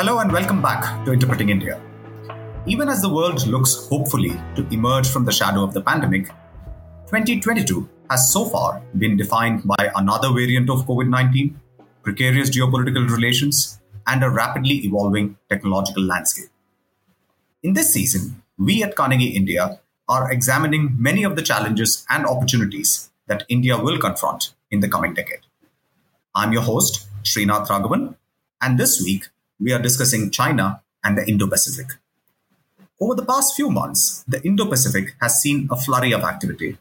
Hello and welcome back to Interpreting India. Even as the world looks hopefully to emerge from the shadow of the pandemic, 2022 has so far been defined by another variant of COVID 19, precarious geopolitical relations, and a rapidly evolving technological landscape. In this season, we at Carnegie India are examining many of the challenges and opportunities that India will confront in the coming decade. I'm your host, Srinath Raghavan, and this week we are discussing China and the Indo Pacific. Over the past few months, the Indo Pacific has seen a flurry of activity.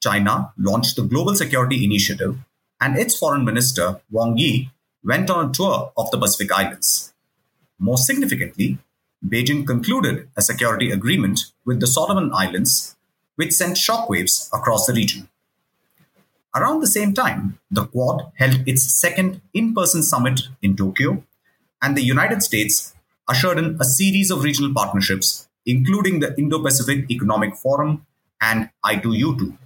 China launched the Global Security Initiative, and its foreign minister, Wang Yi, went on a tour of the Pacific Islands. More significantly, Beijing concluded a security agreement with the Solomon Islands, which sent shockwaves across the region. Around the same time, the Quad held its second in person summit in Tokyo, and the United States ushered in a series of regional partnerships, including the Indo Pacific Economic Forum and I2U2.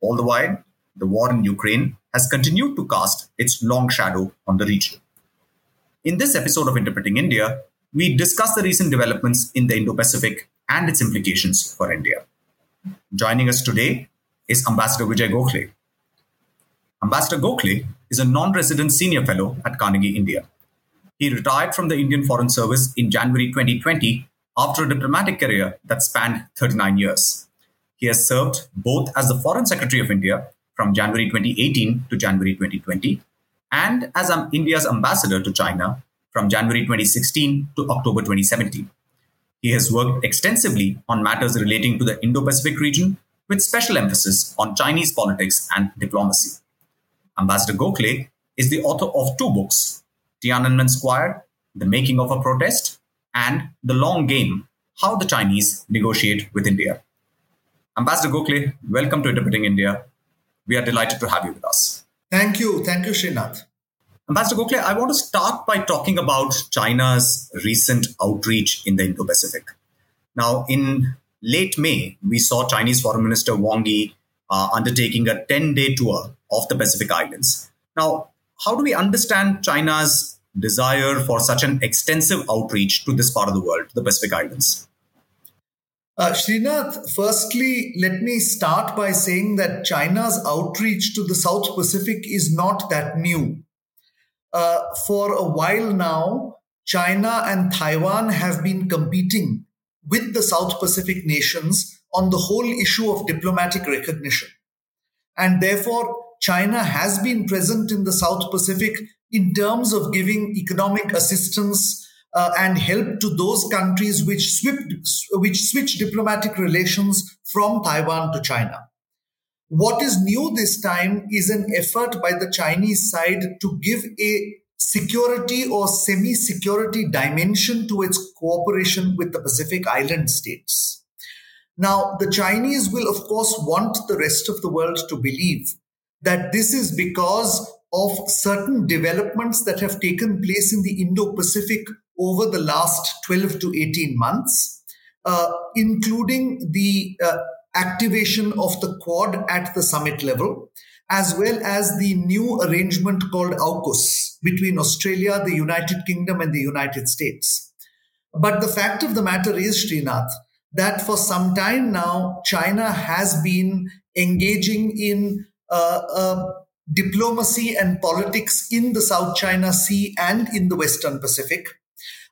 All the while, the war in Ukraine has continued to cast its long shadow on the region. In this episode of Interpreting India, we discuss the recent developments in the Indo Pacific and its implications for India. Joining us today is Ambassador Vijay Gokhale. Ambassador Gokhale is a non resident senior fellow at Carnegie India. He retired from the Indian Foreign Service in January 2020 after a diplomatic career that spanned 39 years. He has served both as the Foreign Secretary of India from January 2018 to January 2020 and as India's ambassador to China from January 2016 to October 2017. He has worked extensively on matters relating to the Indo Pacific region with special emphasis on Chinese politics and diplomacy. Ambassador Gokhale is the author of two books Tiananmen Square, The Making of a Protest, and The Long Game How the Chinese Negotiate with India. Ambassador Gokhale, welcome to Interpreting India. We are delighted to have you with us. Thank you. Thank you, Srinath. Ambassador Gokhale, I want to start by talking about China's recent outreach in the Indo Pacific. Now, in late May, we saw Chinese Foreign Minister Wang Yi uh, undertaking a 10 day tour of the Pacific Islands. Now, how do we understand China's desire for such an extensive outreach to this part of the world, the Pacific Islands? Uh, Srinath, firstly, let me start by saying that China's outreach to the South Pacific is not that new. Uh, for a while now, China and Taiwan have been competing with the South Pacific nations on the whole issue of diplomatic recognition. And therefore, China has been present in the South Pacific in terms of giving economic assistance uh, and help to those countries which, which switch diplomatic relations from Taiwan to China. What is new this time is an effort by the Chinese side to give a security or semi security dimension to its cooperation with the Pacific Island states. Now, the Chinese will, of course, want the rest of the world to believe that this is because of certain developments that have taken place in the Indo Pacific over the last 12 to 18 months, uh, including the uh, activation of the Quad at the summit level, as well as the new arrangement called AUKUS between Australia, the United Kingdom, and the United States. But the fact of the matter is, Srinath, that for some time now, China has been engaging in uh, diplomacy and politics in the South China Sea and in the Western Pacific.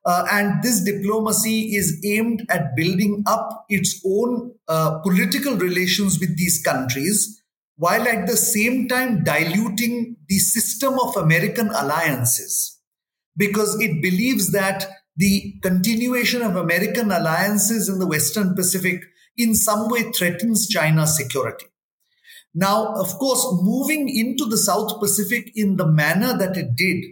Uh, and this diplomacy is aimed at building up its own uh, political relations with these countries, while at the same time diluting the system of American alliances. Because it believes that the continuation of American alliances in the Western Pacific in some way threatens China's security. Now, of course, moving into the South Pacific in the manner that it did,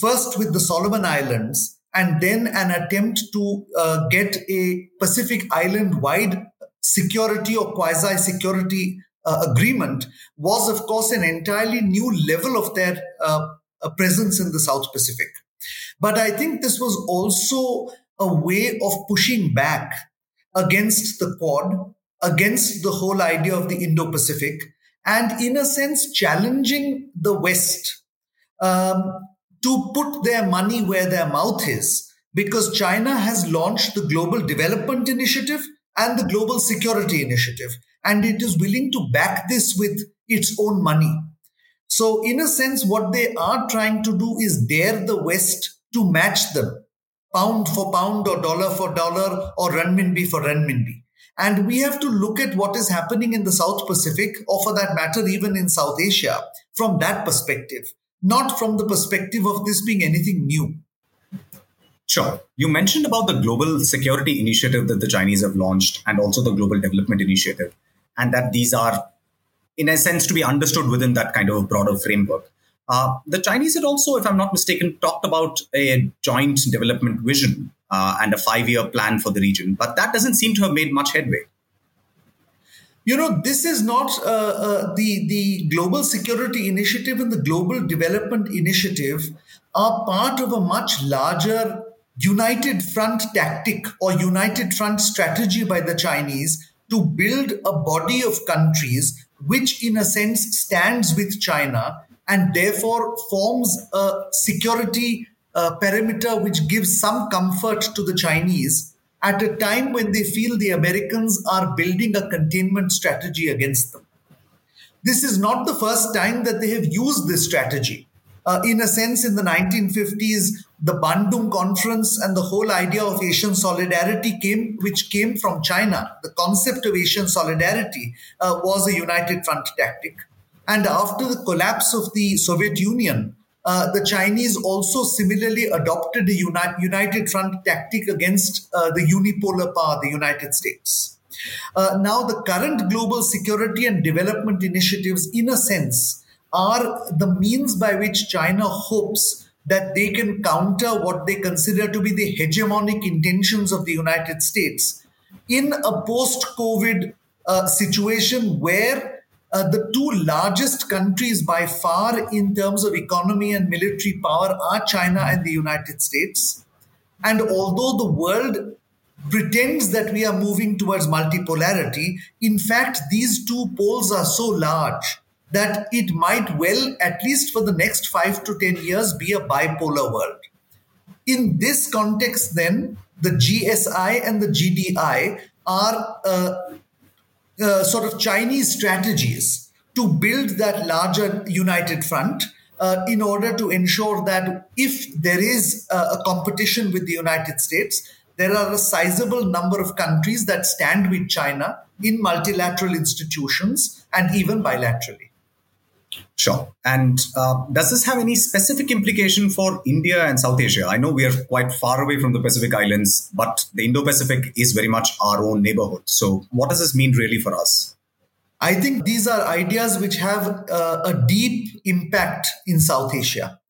first with the Solomon Islands, and then an attempt to uh, get a Pacific island wide security or quasi security uh, agreement was, of course, an entirely new level of their uh, uh, presence in the South Pacific. But I think this was also a way of pushing back against the Quad, against the whole idea of the Indo Pacific, and in a sense, challenging the West um, to put their money where their mouth is because China has launched the Global Development Initiative and the Global Security Initiative, and it is willing to back this with its own money. So, in a sense, what they are trying to do is dare the West to match them pound for pound or dollar for dollar or renminbi for renminbi. And we have to look at what is happening in the South Pacific, or for that matter, even in South Asia, from that perspective, not from the perspective of this being anything new. Sure. You mentioned about the global security initiative that the Chinese have launched and also the global development initiative, and that these are, in a sense, to be understood within that kind of broader framework. Uh, the Chinese had also, if I'm not mistaken, talked about a joint development vision uh, and a five year plan for the region, but that doesn't seem to have made much headway. You know, this is not uh, uh, the, the Global Security Initiative and the Global Development Initiative are part of a much larger united front tactic or united front strategy by the Chinese to build a body of countries which, in a sense, stands with China and therefore forms a security uh, perimeter which gives some comfort to the Chinese at a time when they feel the Americans are building a containment strategy against them. This is not the first time that they have used this strategy. Uh, in a sense, in the 1950s, the Bandung Conference and the whole idea of Asian solidarity came, which came from China. The concept of Asian solidarity uh, was a united front tactic. And after the collapse of the Soviet Union, uh, the Chinese also similarly adopted a uni- united front tactic against uh, the unipolar power, the United States. Uh, now, the current global security and development initiatives, in a sense, are the means by which China hopes that they can counter what they consider to be the hegemonic intentions of the United States in a post COVID uh, situation where uh, the two largest countries by far in terms of economy and military power are China and the United States. And although the world pretends that we are moving towards multipolarity, in fact, these two poles are so large that it might well, at least for the next five to 10 years, be a bipolar world. In this context, then, the GSI and the GDI are uh, uh, sort of Chinese strategies to build that larger united front uh, in order to ensure that if there is uh, a competition with the United States, there are a sizable number of countries that stand with China in multilateral institutions and even bilaterally. Sure. And uh, does this have any specific implication for India and South Asia? I know we are quite far away from the Pacific Islands, but the Indo Pacific is very much our own neighborhood. So, what does this mean really for us? I think these are ideas which have uh, a deep impact in South Asia.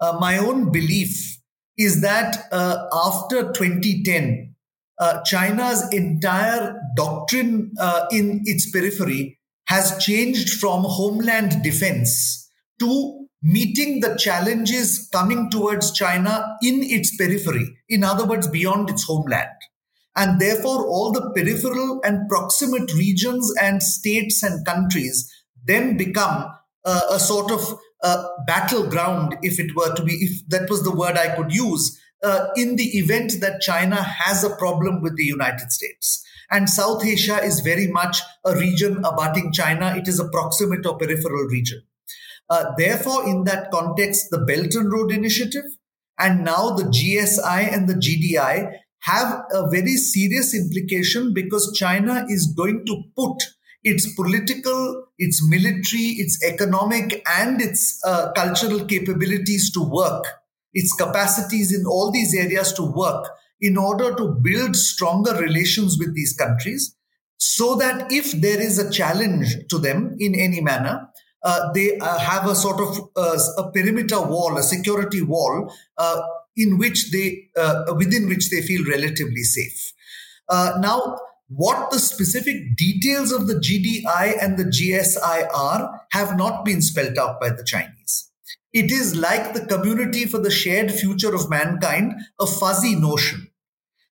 Uh, my own belief is that uh, after 2010, uh, China's entire doctrine uh, in its periphery has changed from homeland defense to meeting the challenges coming towards China in its periphery, in other words, beyond its homeland. And therefore, all the peripheral and proximate regions and states and countries then become uh, a sort of uh, battleground, if it were to be, if that was the word I could use, uh, in the event that China has a problem with the United States. And South Asia is very much a region abutting China. It is a proximate or peripheral region. Uh, therefore, in that context, the Belt and Road Initiative and now the GSI and the GDI have a very serious implication because China is going to put its political, its military, its economic, and its uh, cultural capabilities to work, its capacities in all these areas to work in order to build stronger relations with these countries so that if there is a challenge to them in any manner, uh, they uh, have a sort of uh, a perimeter wall, a security wall, uh, in which they, uh, within which they feel relatively safe. Uh, now, what the specific details of the GDI and the GSI are have not been spelt out by the Chinese. It is like the community for the shared future of mankind, a fuzzy notion.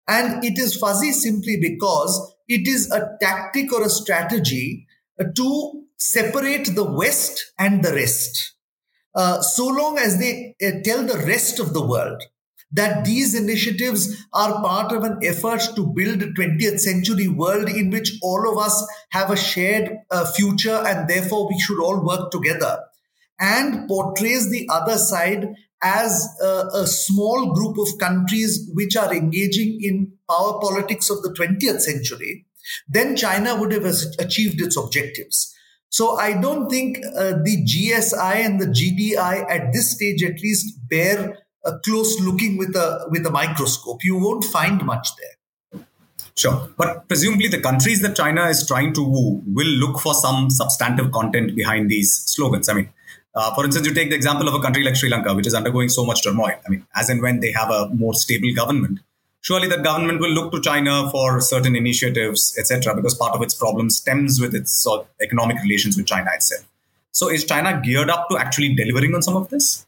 And it is fuzzy simply because it is a tactic or a strategy to separate the West and the rest. uh, so long as they uh, tell the rest of the world that these initiatives are part of an effort to build a 20th century world in which all of us have a shared uh, future and therefore we should all work together and portrays the other side as a, a, small group of countries which are engaging in power politics of the 20th century, then China would have achieved its objectives. So I don't think uh, the GSI and the GDI at this stage at least bear a close looking with a with a microscope. You won't find much there. Sure. But presumably the countries that China is trying to woo will look for some substantive content behind these slogans. I mean, uh, for instance, you take the example of a country like Sri Lanka, which is undergoing so much turmoil. I mean, as and when they have a more stable government, surely that government will look to China for certain initiatives, etc., because part of its problem stems with its uh, economic relations with China itself. So, is China geared up to actually delivering on some of this?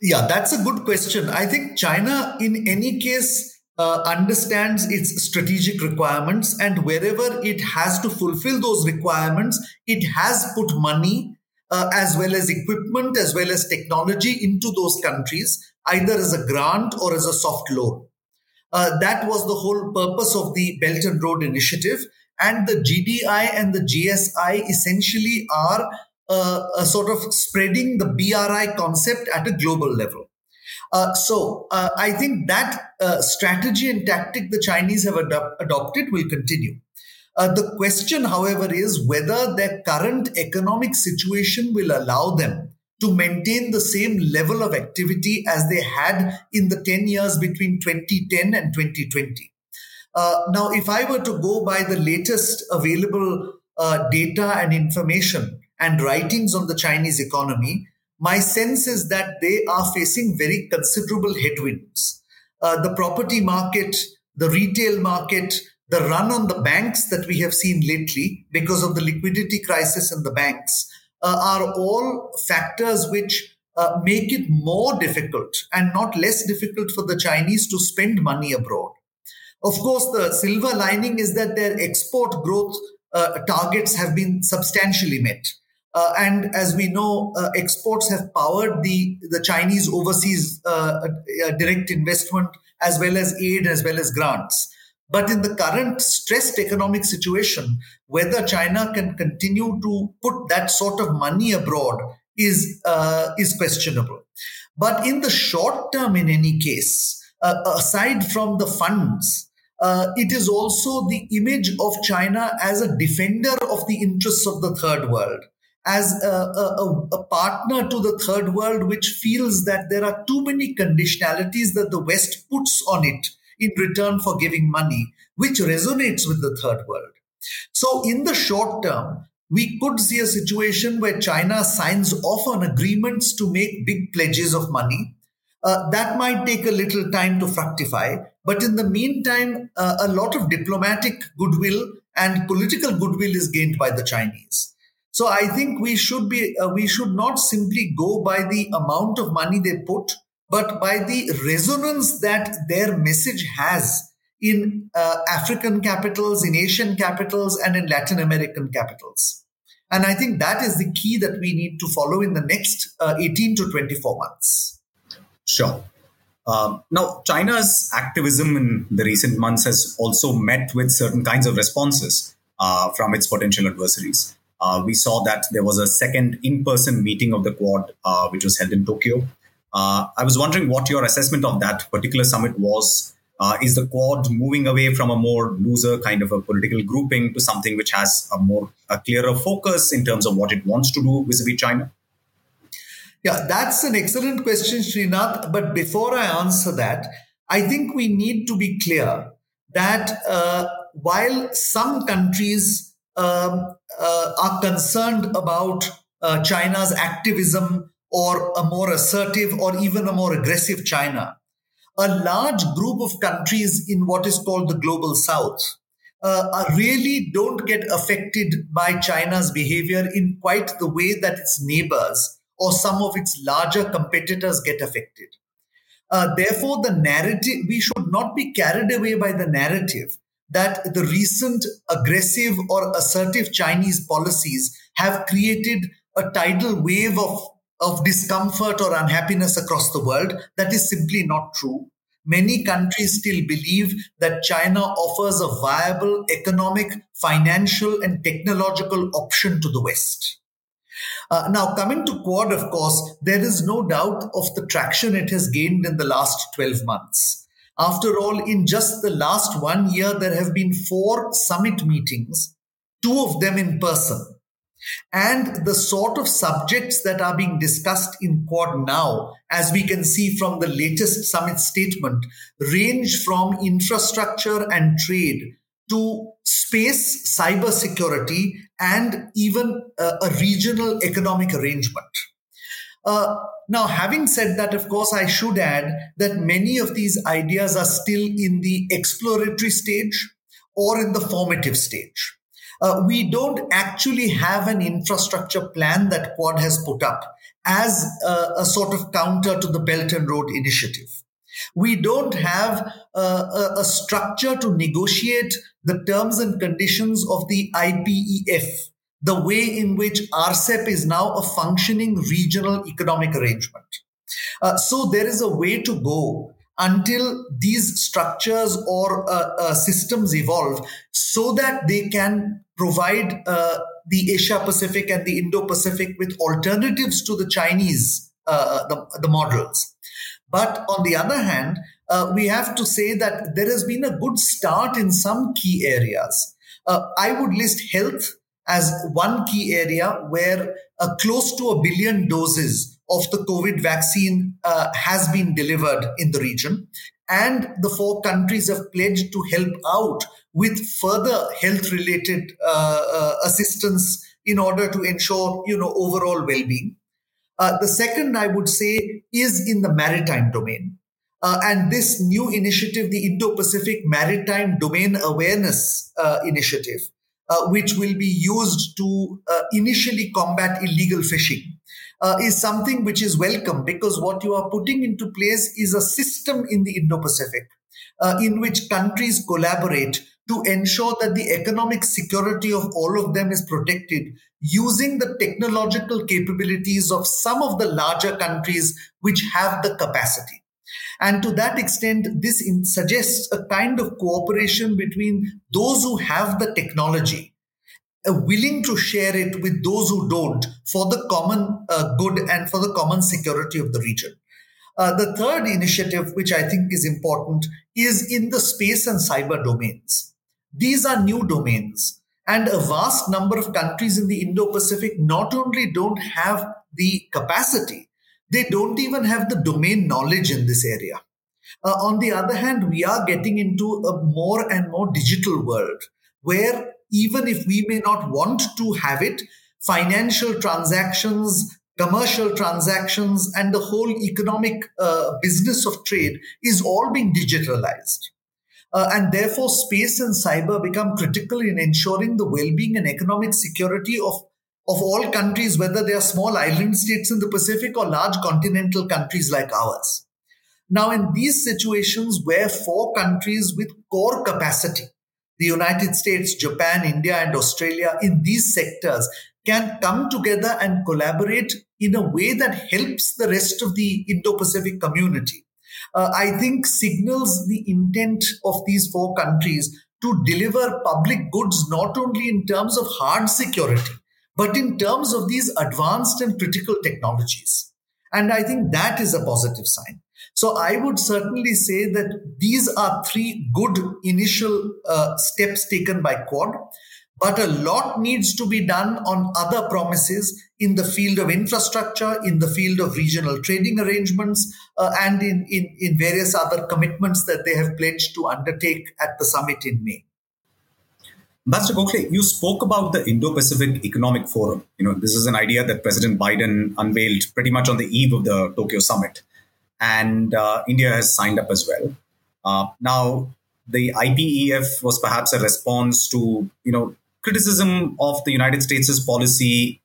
Yeah, that's a good question. I think China, in any case, uh, understands its strategic requirements, and wherever it has to fulfill those requirements, it has put money uh, as well as equipment, as well as technology into those countries, either as a grant or as a soft loan. Uh, that was the whole purpose of the Belt and Road Initiative. And the GDI and the GSI essentially are uh, a sort of spreading the BRI concept at a global level. Uh, so uh, I think that uh, strategy and tactic the Chinese have ad- adopted will continue. Uh, the question, however, is whether their current economic situation will allow them to maintain the same level of activity as they had in the 10 years between 2010 and 2020. Uh, now, if I were to go by the latest available uh, data and information and writings on the Chinese economy, my sense is that they are facing very considerable headwinds. Uh, the property market, the retail market, the run on the banks that we have seen lately because of the liquidity crisis in the banks uh, are all factors which uh, make it more difficult and not less difficult for the Chinese to spend money abroad. Of course, the silver lining is that their export growth uh, targets have been substantially met. Uh, and as we know, uh, exports have powered the, the Chinese overseas uh, direct investment as well as aid as well as grants. But in the current stressed economic situation, whether China can continue to put that sort of money abroad is uh, is questionable. But in the short term, in any case, uh, aside from the funds, uh, it is also the image of China as a defender of the interests of the third world, as a, a, a, partner to the third world, which feels that there are too many conditionalities that the West puts on it in return for giving money, which resonates with the third world. So, in the short term, we could see a situation where China signs off on agreements to make big pledges of money. Uh, that might take a little time to fructify, but in the meantime, uh, a lot of diplomatic goodwill and political goodwill is gained by the Chinese. So I think we should be uh, we should not simply go by the amount of money they put, but by the resonance that their message has in uh, African capitals, in Asian capitals, and in Latin American capitals. And I think that is the key that we need to follow in the next uh, 18 to 24 months. Sure. Um, now, China's activism in the recent months has also met with certain kinds of responses uh, from its potential adversaries. Uh, we saw that there was a second in person meeting of the Quad, uh, which was held in Tokyo. Uh, I was wondering what your assessment of that particular summit was. Uh, is the Quad moving away from a more looser kind of a political grouping to something which has a more a clearer focus in terms of what it wants to do vis-a-vis China? Yeah, that's an excellent question, Srinath. But before I answer that, I think we need to be clear that uh, while some countries um, uh, are concerned about uh, China's activism or a more assertive or even a more aggressive China. A large group of countries in what is called the global south uh, really don't get affected by China's behavior in quite the way that its neighbors or some of its larger competitors get affected. Uh, therefore, the narrative, we should not be carried away by the narrative that the recent aggressive or assertive Chinese policies have created a tidal wave of of discomfort or unhappiness across the world. That is simply not true. Many countries still believe that China offers a viable economic, financial, and technological option to the West. Uh, now, coming to Quad, of course, there is no doubt of the traction it has gained in the last 12 months. After all, in just the last one year, there have been four summit meetings, two of them in person. And the sort of subjects that are being discussed in Quad now, as we can see from the latest summit statement, range from infrastructure and trade to space, cybersecurity, and even uh, a regional economic arrangement. Uh, now, having said that, of course, I should add that many of these ideas are still in the exploratory stage or in the formative stage. Uh, we don't actually have an infrastructure plan that Quad has put up as a, a sort of counter to the Belt and Road Initiative. We don't have a, a, a structure to negotiate the terms and conditions of the IPEF, the way in which RCEP is now a functioning regional economic arrangement. Uh, so there is a way to go until these structures or uh, uh, systems evolve so that they can provide uh, the Asia Pacific and the Indo Pacific with alternatives to the Chinese uh, the, the models. But on the other hand, uh, we have to say that there has been a good start in some key areas. Uh, I would list health as one key area where uh, close to a billion doses of the COVID vaccine uh, has been delivered in the region. And the four countries have pledged to help out with further health related uh, uh, assistance in order to ensure, you know, overall well-being. Uh, the second, I would say, is in the maritime domain. Uh, and this new initiative, the Indo Pacific Maritime Domain Awareness uh, Initiative, uh, which will be used to initially combat illegal fishing, uh, is something which is welcome because what you are putting into place is a system in the Indo Pacific in which countries collaborate to ensure that the economic security of all of them is protected using the technological capabilities of some of the larger countries which have the capacity. And to that extent, this suggests a kind of cooperation between those who have the technology, uh, willing to share it with those who don't for the common uh, good and for the common security of the region. Uh, the third initiative, which I think is important, is in the space and cyber domains. These are new domains. And a vast number of countries in the Indo Pacific not only don't have the capacity, they don't even have the domain knowledge in this area. Uh, on the other hand, we are getting into a more and more digital world where even if we may not want to have it, financial transactions, commercial transactions, and the whole economic uh, business of trade is all being digitalized. Uh, and therefore, space and cyber become critical in ensuring the well being and economic security of, of all countries, whether they are small island states in the Pacific or large continental countries like ours. Now, in these situations where four countries with core capacity, the United States, Japan, India, and Australia, in these sectors can come together and collaborate in a way that helps the rest of the Indo Pacific community uh, I think signals the intent of these four countries to deliver public goods not only in terms of hard security, but in terms of these advanced and critical technologies. And I think that is a positive sign. So I would certainly say that these are three good initial uh, steps taken by Quad. But a lot needs to be done on other promises in the field of infrastructure, in the field of regional trading arrangements, uh, and in, in, in various other commitments that they have pledged to undertake at the summit in May. Ambassador Gokhale, you spoke about the Indo-Pacific Economic Forum. You know, this is an idea that President Biden unveiled pretty much on the eve of the Tokyo summit, and uh, India has signed up as well. Uh, now, the IPEF was perhaps a response to you know criticism of the United States' policy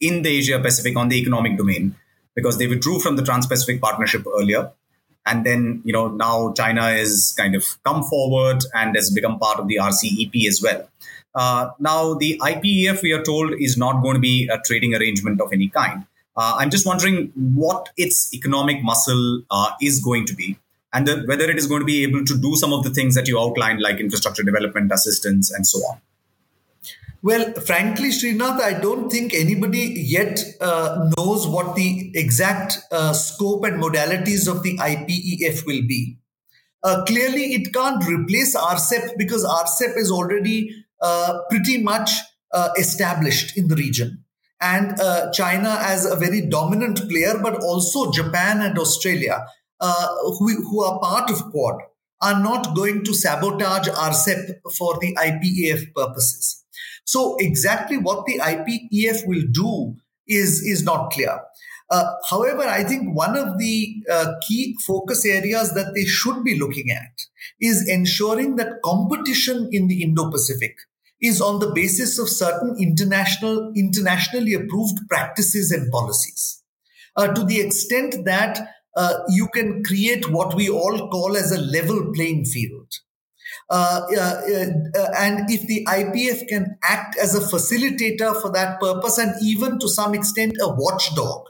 in the Asia Pacific on the economic domain because they withdrew from the Trans Pacific Partnership earlier. And then, you know, now China has kind of come forward and has become part of the RCEP as well. Uh, now, the IPEF, we are told, is not going to be a trading arrangement of any kind. Uh, I'm just wondering what its economic muscle uh, is going to be, and the, whether it is going to be able to do some of the things that you outlined, like infrastructure development assistance and so on. Well, frankly, Srinath, I don't think anybody yet uh, knows what the exact uh, scope and modalities of the IPEF will be. Uh, clearly, it can't replace RCEP because RCEP is already uh, pretty much uh, established in the region. And uh, China as a very dominant player, but also Japan and Australia, who, who are part of Quad, are not going to sabotage RCEP for the IPEF purposes. So exactly what the IPEF will do is, is not clear. Uh, however, I think one of the uh, key focus areas that they should be looking at is ensuring that competition in the Indo-Pacific is on the basis of certain international, internationally approved practices and policies. Uh, to the extent that uh, you can create what we all call as a level playing field. Uh, uh, uh, and if the IPEF can act as a facilitator for that purpose and even to some extent a watchdog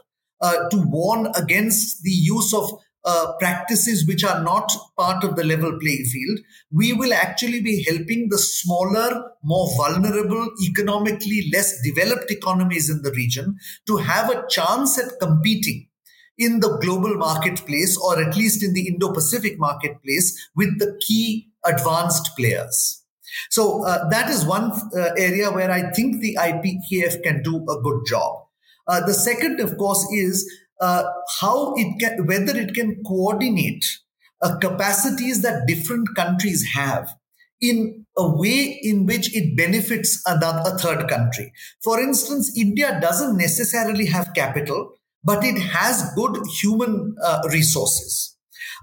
to warn against the use of uh, practices which are not part of the level playing field, we will actually be helping the smaller, more vulnerable, economically less developed economies in the region to have a chance at competing in the global marketplace or at least in the Indo Pacific marketplace with the key advanced players. So uh, that is one uh, area where I think the IPEF can do a good job. Uh, the second, of course, is uh, how it can, whether it can coordinate uh, capacities that different countries have in a way in which it benefits another a third country. For instance, India doesn't necessarily have capital, but it has good human uh, resources.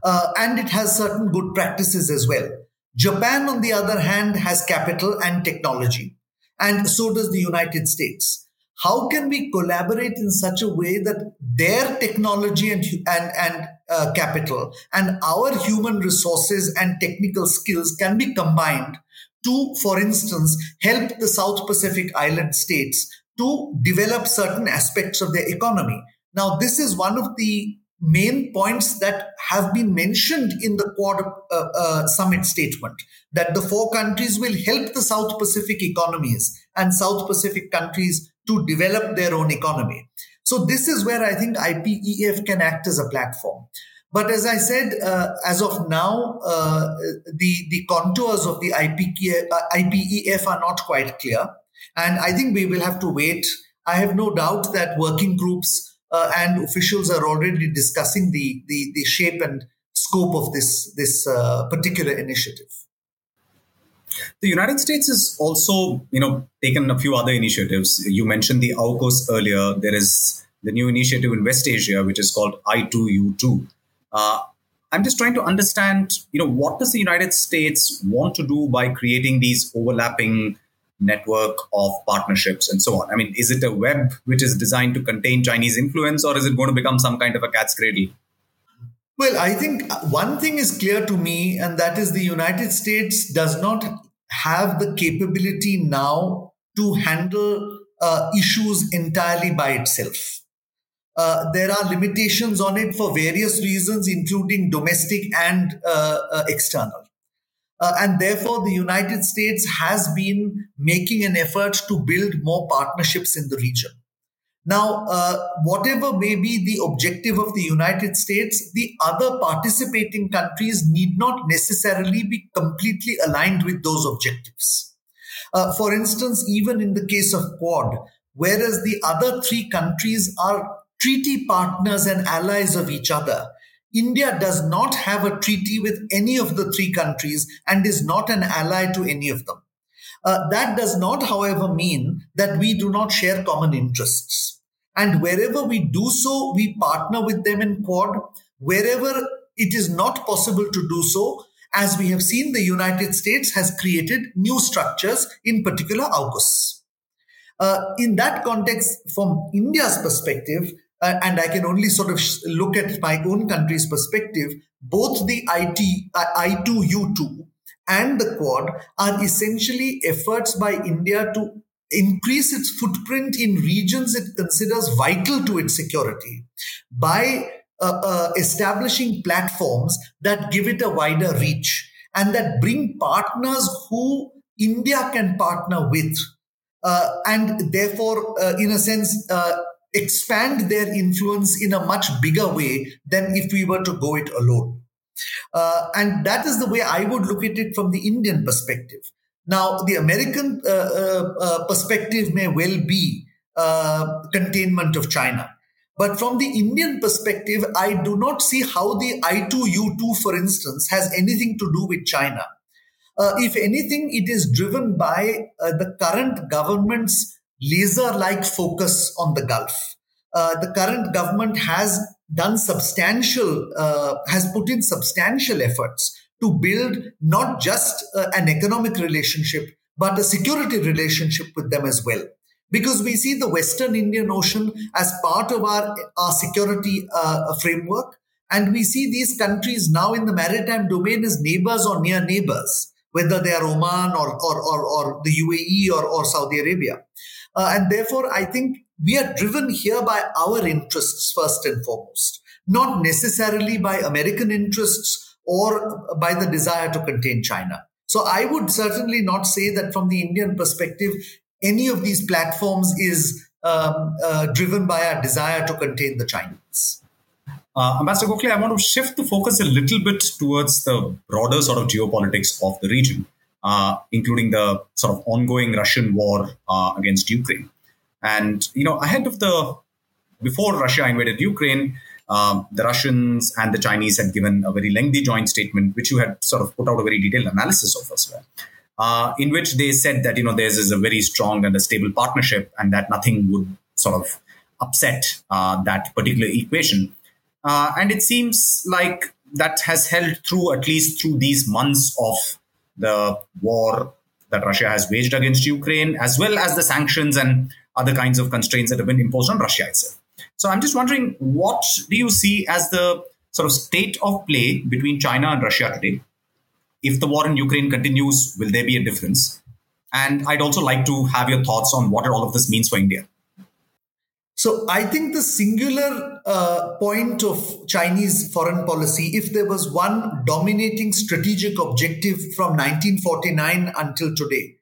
Uh, and it has certain good practices as well. Japan, on the other hand, has capital and technology, and so does the United States. How can we collaborate in such a way that their technology and and and uh, capital and our human resources and technical skills can be combined to, for instance, help the South Pacific island states to develop certain aspects of their economy. Now, this is one of the main points that have been mentioned in the Quad uh, uh, summit statement that the four countries will help the South Pacific economies and South Pacific countries to develop their own economy. So, this is where I think IPEF can act as a platform. But as I said, uh, as of now, uh, the, the contours of the IPEF, uh, IPEF are not quite clear. And I think we will have to wait. I have no doubt that working groups uh, and officials are already discussing the, the, the shape and scope of this, this uh, particular initiative. The United States has also, you know, taken a few other initiatives. You mentioned the AUKUS earlier. There is the new initiative in West Asia, which is called I2U2. Uh, I'm just trying to understand, you know, what does the United States want to do by creating these overlapping network of partnerships and so on? I mean, is it a web which is designed to contain Chinese influence, or is it going to become some kind of a cat's cradle? Well, I think one thing is clear to me, and that is the United States does not have the capability now to handle uh, issues entirely by itself. Uh, there are limitations on it for various reasons, including domestic and uh, uh external. Uh, and therefore, the United States has been making an effort to build more partnerships in the region. Now, uh, whatever may be the objective of the United States, the other participating countries need not necessarily be completely aligned with those objectives. Uh, for instance, even in the case of Quad, whereas the other three countries are treaty partners and allies of each other, India does not have a treaty with any of the three countries and is not an ally to any of them. Uh, that does not, however, mean that we do not share common interests. And wherever we do so, we partner with them in Quad. Wherever it is not possible to do so, as we have seen, the United States has created new structures, in particular AUKUS. Uh, in that context, from India's perspective, uh, and I can only sort of look at my own country's perspective, both the IT, I2U2 and the Quad are essentially efforts by India to increase its footprint in regions it considers vital to its security by uh, uh, establishing platforms that give it a wider reach and that bring partners who India can partner with. Uh, and therefore, uh, in a sense, uh, expand their influence in a much bigger way than if we were to go it alone. Uh, and that is the way I would look at it from the Indian perspective. Now, the American uh, uh, uh perspective may well be uh, containment of China. But from the Indian perspective, I do not see how the I2U2, for instance, has anything to do with China. Uh, if anything, it is driven by the current government's laser like focus on the Gulf. The current government has done substantial, uh, has put in substantial efforts to build not just uh, an economic relationship, but a security relationship with them as well. Because we see the Western Indian Ocean as part of our, our security uh, framework. And we see these countries now in the maritime domain as neighbors or near neighbors, whether they are Oman or, or, or, or the UAE or, or Saudi Arabia. Uh, and therefore, I think we are driven here by our interests first and foremost, not necessarily by American interests or by the desire to contain China. So I would certainly not say that from the Indian perspective, any of these platforms is um, uh, driven by our desire to contain the Chinese. Uh, Ambassador Gokhale, I want to shift the focus a little bit towards the broader sort of geopolitics of the region uh, including the sort of ongoing Russian war uh, against Ukraine. And, you know, ahead of the, before Russia invaded Ukraine, um, the Russians and the Chinese had given a very lengthy joint statement, which you had sort of put out a very detailed analysis of as well, uh, in which they said that, you know, theirs is a very strong and a stable partnership and that nothing would sort of upset uh, that particular equation. Uh, and it seems like that has held true at least through these months of the war that Russia has waged against Ukraine, as well as the sanctions and other kinds of constraints that have been imposed on Russia itself. So I'm just wondering, what do you see as the sort of state of play between China and Russia today? If the war in Ukraine continues, will there be a difference? And I'd also like to have your thoughts on what all of this means for India. So I think the singular uh, point of Chinese foreign policy, if there was one dominating strategic objective from 1949 until today,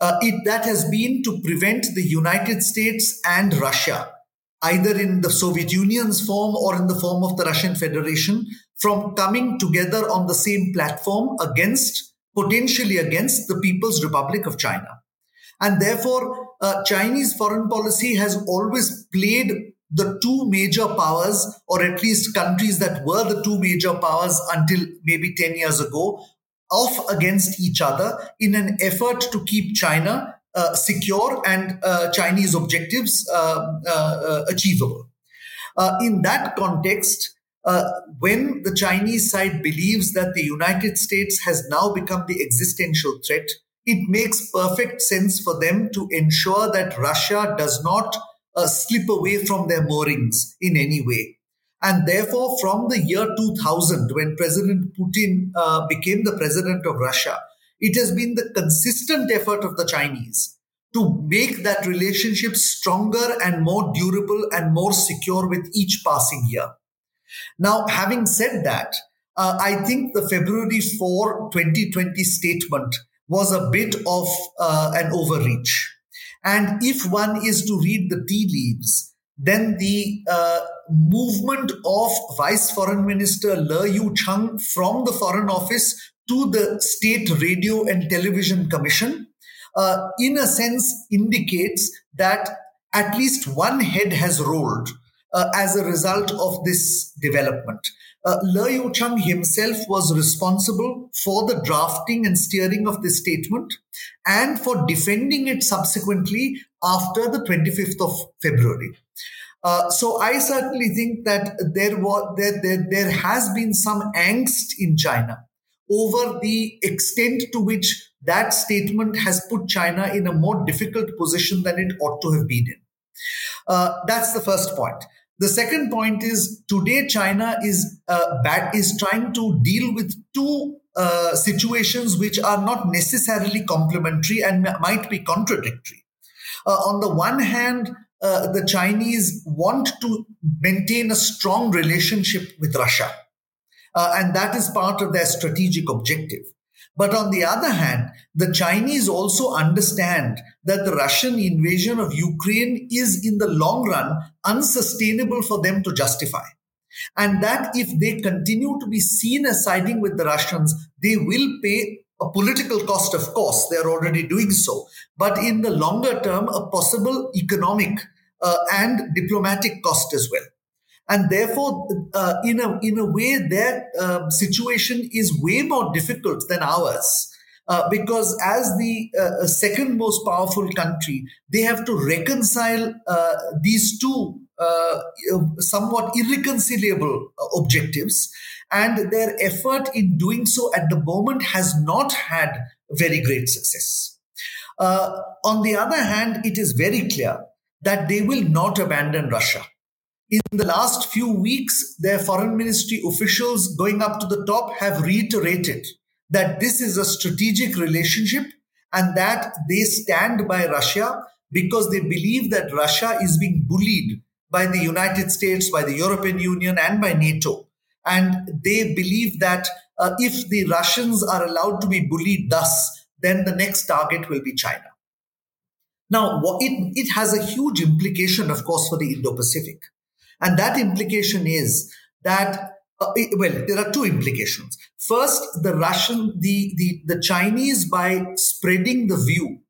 uh, it that has been to prevent the United States and Russia, either in the Soviet Union's form or in the form of the Russian Federation, from coming together on the same platform against potentially against the People's Republic of China. And therefore, uh, Chinese foreign policy has always played the two major powers, or at least countries that were the two major powers until maybe 10 years ago, off against each other in an effort to keep China uh, secure and uh, Chinese objectives uh, uh, uh achievable. in that context, when the Chinese side believes that the United States has now become the existential threat, it makes perfect sense for them to ensure that Russia does not uh, slip away from their moorings in any way. And therefore, from the year 2000, when President Putin uh, became the president of Russia, it has been the consistent effort of the Chinese to make that relationship stronger and more durable and more secure with each passing year. Now, having said that, uh, I think the February 4, 2020 statement was a bit of uh, an overreach. And if one is to read the tea leaves, then the uh, movement of Vice Foreign Minister Le Yucheng from the Foreign Office to the State Radio and Television Commission, uh, in a sense, indicates that at least one head has rolled uh, as a result of this development. Uh, Le Yucheng himself was responsible for the drafting and steering of this statement and for defending it subsequently after the 25th of February. Uh, so I certainly think that there was there, there there has been some angst in China over the extent to which that statement has put China in a more difficult position than it ought to have been in. Uh, that's the first point. The second point is today China is uh, bad, is trying to deal with two uh, situations which are not necessarily complementary and might be contradictory. Uh, on the one hand, uh, the Chinese want to maintain a strong relationship with Russia. Uh, and that is part of their strategic objective. But on the other hand, the Chinese also understand that the Russian invasion of Ukraine is in the long run unsustainable for them to justify. And that if they continue to be seen as siding with the Russians, they will pay a political cost, of course, they're already doing so, but in the longer term, a possible economic uh, and diplomatic cost as well. And therefore, uh, in, a, in a way, their uh, situation is way more difficult than ours. Uh, because as the uh, second most powerful country, they have to reconcile uh, these two uh, somewhat irreconcilable objectives. And their effort in doing so at the moment has not had very great success. Uh, on the other hand, it is very clear that they will not abandon Russia. In the last few weeks, their foreign ministry officials going up to the top have reiterated that this is a strategic relationship and that they stand by Russia because they believe that Russia is being bullied by the United States, by the European Union, and by NATO. And they believe that uh, if the Russians are allowed to be bullied thus, then the next target will be China. Now, it, it has a huge implication, of course, for the Indo Pacific. And that implication is that, uh, well, there are two implications. First, the Russian, the, the, the Chinese, by spreading the view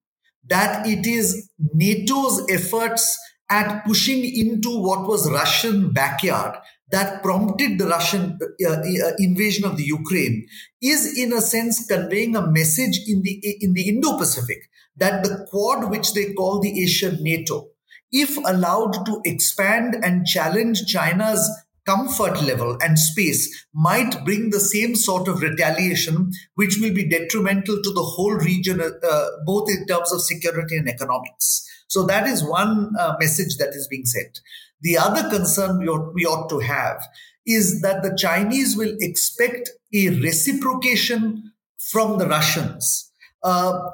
that it is NATO's efforts at pushing into what was Russian backyard that prompted the Russian uh, uh, invasion of the Ukraine is in a sense conveying a message in the in the Indo-Pacific that the Quad, which they call the Asian NATO, if allowed to expand and challenge China's comfort level and space, might bring the same sort of retaliation, which will be detrimental to the whole region, uh, both in terms of security and economics. So that is one uh, message that is being sent. The other concern we ought, we ought to have is that the Chinese will expect a reciprocation from the Russians. Uh,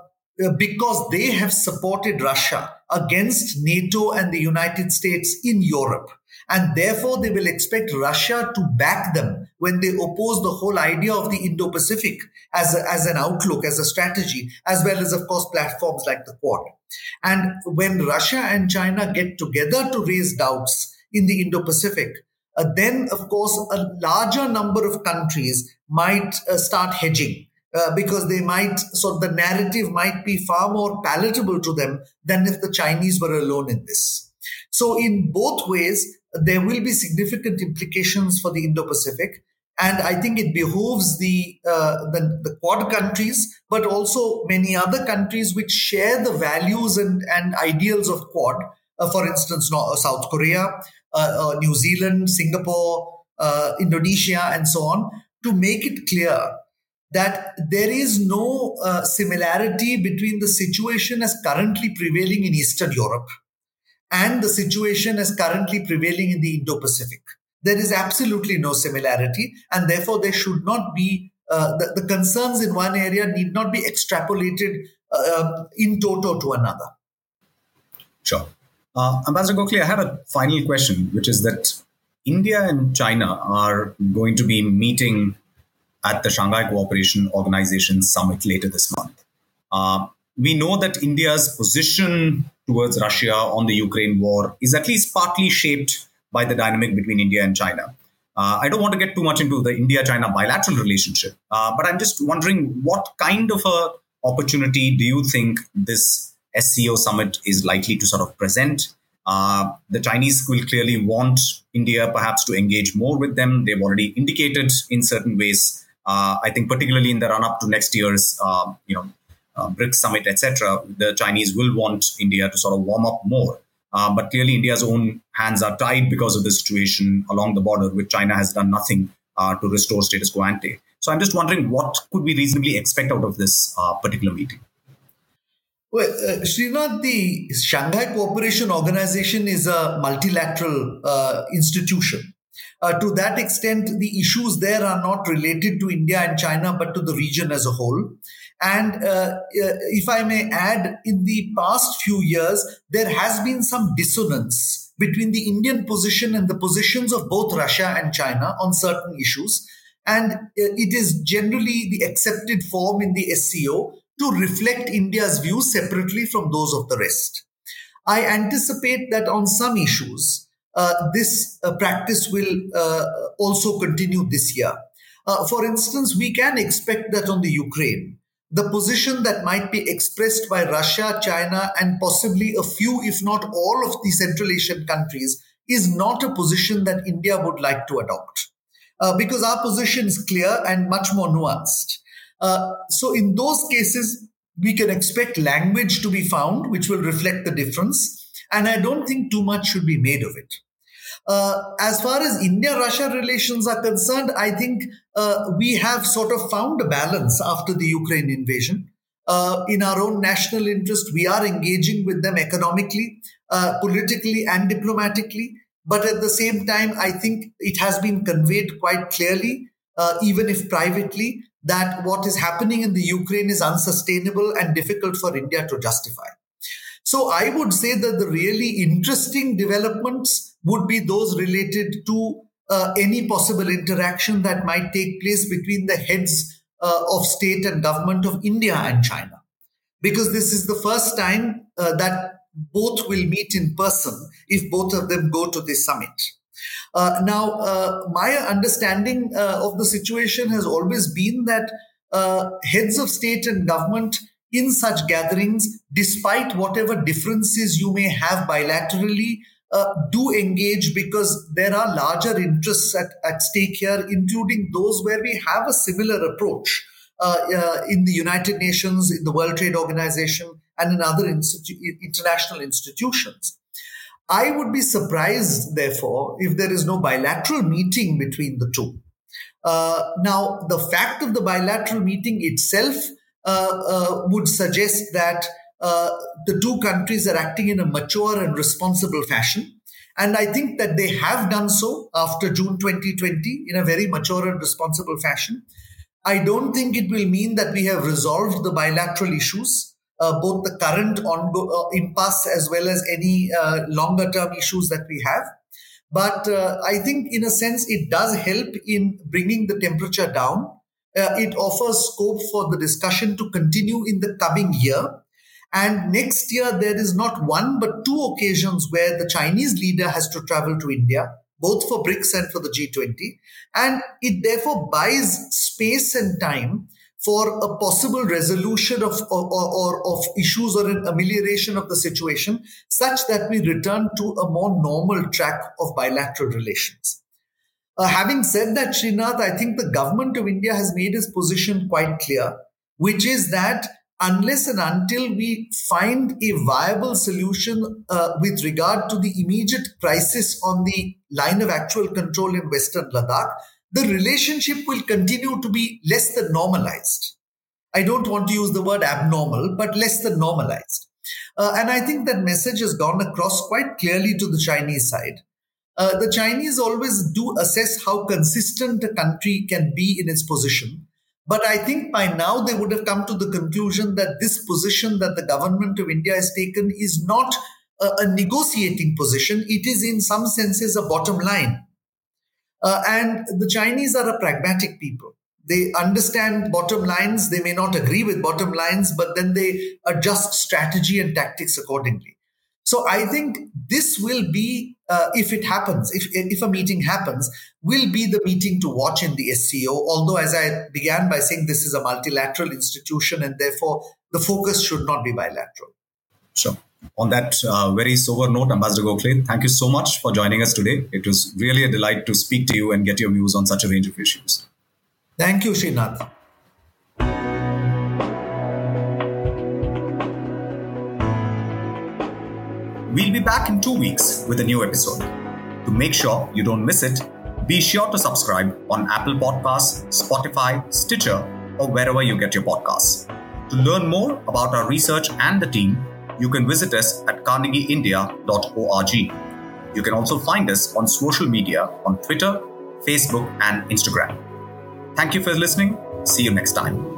because they have supported Russia against NATO and the United States in Europe. And therefore, they will expect Russia to back them when they oppose the whole idea of the Indo Pacific as, as an outlook, as a strategy, as well as, of course, platforms like the Quad. And when Russia and China get together to raise doubts in the Indo Pacific, uh, then, of course, a larger number of countries might uh, start hedging uh, because they might, so the narrative might be far more palatable to them than if the Chinese were alone in this. So, in both ways, there will be significant implications for the Indo Pacific. And I think it behooves the, uh, the, the Quad countries, but also many other countries which share the values and, and ideals of Quad. Uh, for instance, North, South Korea, uh, uh, New Zealand, Singapore, Indonesia, and so on, to make it clear that there is no uh, similarity between the situation as currently prevailing in Eastern Europe and the situation as currently prevailing in the Indo Pacific. There is absolutely no similarity, and therefore there should not be uh, the, the, concerns in one area need not be extrapolated uh, in toto to another. Sure. Uh, Ambassador Gokhale, I have a final question, which is that India and China are going to be meeting at the Shanghai Cooperation Organization summit later this month. Uh, we know that India's position towards Russia on the Ukraine war is at least partly shaped by the dynamic between India and China. Uh, I don't want to get too much into the India-China bilateral relationship, uh, but I'm just wondering what kind of a opportunity do you think this SCO summit is likely to sort of present? Uh, the Chinese will clearly want India perhaps to engage more with them. They've already indicated in certain ways uh, I think particularly in the run up to next year's uh, you know uh, BRICS summit, etc., the Chinese will want India to sort of warm up more. Uh, but clearly, India's own hands are tied because of the situation along the border, which China has done nothing uh, to restore status quo ante. So I'm just wondering what could we reasonably expect out of this uh, particular meeting? Well, uh, Srinath, the Shanghai Cooperation Organization is a multilateral institution. Uh, to that extent, the issues there are not related to India and China, but to the region as a whole. And uh, uh, if I may add, in the past few years, there has been some dissonance between the Indian position and the positions of both Russia and China on certain issues. And uh, it is generally the accepted form in the SCO to reflect India's views separately from those of the rest. I anticipate that on some issues, this uh, practice will uh, also continue this year. Uh, for instance, we can expect that on the Ukraine, the position that might be expressed by Russia, China, and possibly a few, if not all, of the Central Asian countries is not a position that India would like to adopt. Uh, because our position is clear and much more nuanced. Uh, so, in those cases, we can expect language to be found which will reflect the difference. And I don't think too much should be made of it. Uh, as far as India Russia relations are concerned, I think uh, we have sort of found a balance after the Ukraine invasion. Uh, in our own national interest, we are engaging with them economically, uh, politically, and diplomatically. But at the same time, I think it has been conveyed quite clearly, uh, even if privately, that what is happening in the Ukraine is unsustainable and difficult for India to justify. So I would say that the really interesting developments would be those related to uh, any possible interaction that might take place between the heads uh, of state and government of India and China. Because this is the first time uh, that both will meet in person if both of them go to the summit. Uh, now, uh, my understanding uh, of the situation has always been that heads of state and government in such gatherings, despite whatever differences you may have bilaterally, uh, do engage because there are larger interests at, at stake here, including those where we have a similar approach uh, uh, in the United Nations, in the World Trade Organization, and in other institu- international institutions. I would be surprised, therefore, if there is no bilateral meeting between the two. Uh, now, the fact of the bilateral meeting itself would suggest that uh, the two countries are acting in a mature and responsible fashion. And I think that they have done so after June 2020 in a very mature and responsible fashion. I don't think it will mean that we have resolved the bilateral issues, uh, both the current ongo- uh, impasse as well as any uh, longer term issues that we have. But uh, I think, in a sense, it does help in bringing the temperature down. Uh, it offers scope for the discussion to continue in the coming year and next year, there is not one but two occasions where the Chinese leader has to travel to India, both for BRICS and for the G20. And it therefore buys space and time for a possible resolution of or, or, of issues or an amelioration of the situation such that we return to a more normal track of bilateral relations. Uh, having said that, Srinath, I think the government of India has made its position quite clear, which is that unless and until we find a viable solution uh, with regard to the immediate crisis on the line of actual control in Western Ladakh, the relationship will continue to be less than normalized. I don't want to use the word abnormal, but less than normalized. Uh, and I think that message has gone across quite clearly to the Chinese side. Uh, the Chinese always do assess how consistent a country can be in its position but I think by now they would have come to the conclusion that this position that the government of India has taken is not a, a negotiating position. It is, in some senses, a bottom line. Uh, and the Chinese are a pragmatic people. They understand bottom lines. They may not agree with bottom lines, but then they adjust strategy and tactics accordingly. So I think this will be, uh, if it happens, if, if a meeting happens, will be the meeting to watch in the SCO. Although, as I began by saying, this is a multilateral institution and therefore the focus should not be bilateral. Sure. On that uh, very sober note, Ambassador Gokhale, thank you so much for joining us today. It was really a delight to speak to you and get your views on such a range of issues. Thank you, Srinath. We'll be back in two weeks with a new episode. To make sure you don't miss it, be sure to subscribe on Apple Podcasts, Spotify, Stitcher, or wherever you get your podcasts. To learn more about our research and the team, you can visit us at carnegieindia.org. You can also find us on social media on Twitter, Facebook, and Instagram. Thank you for listening. See you next time.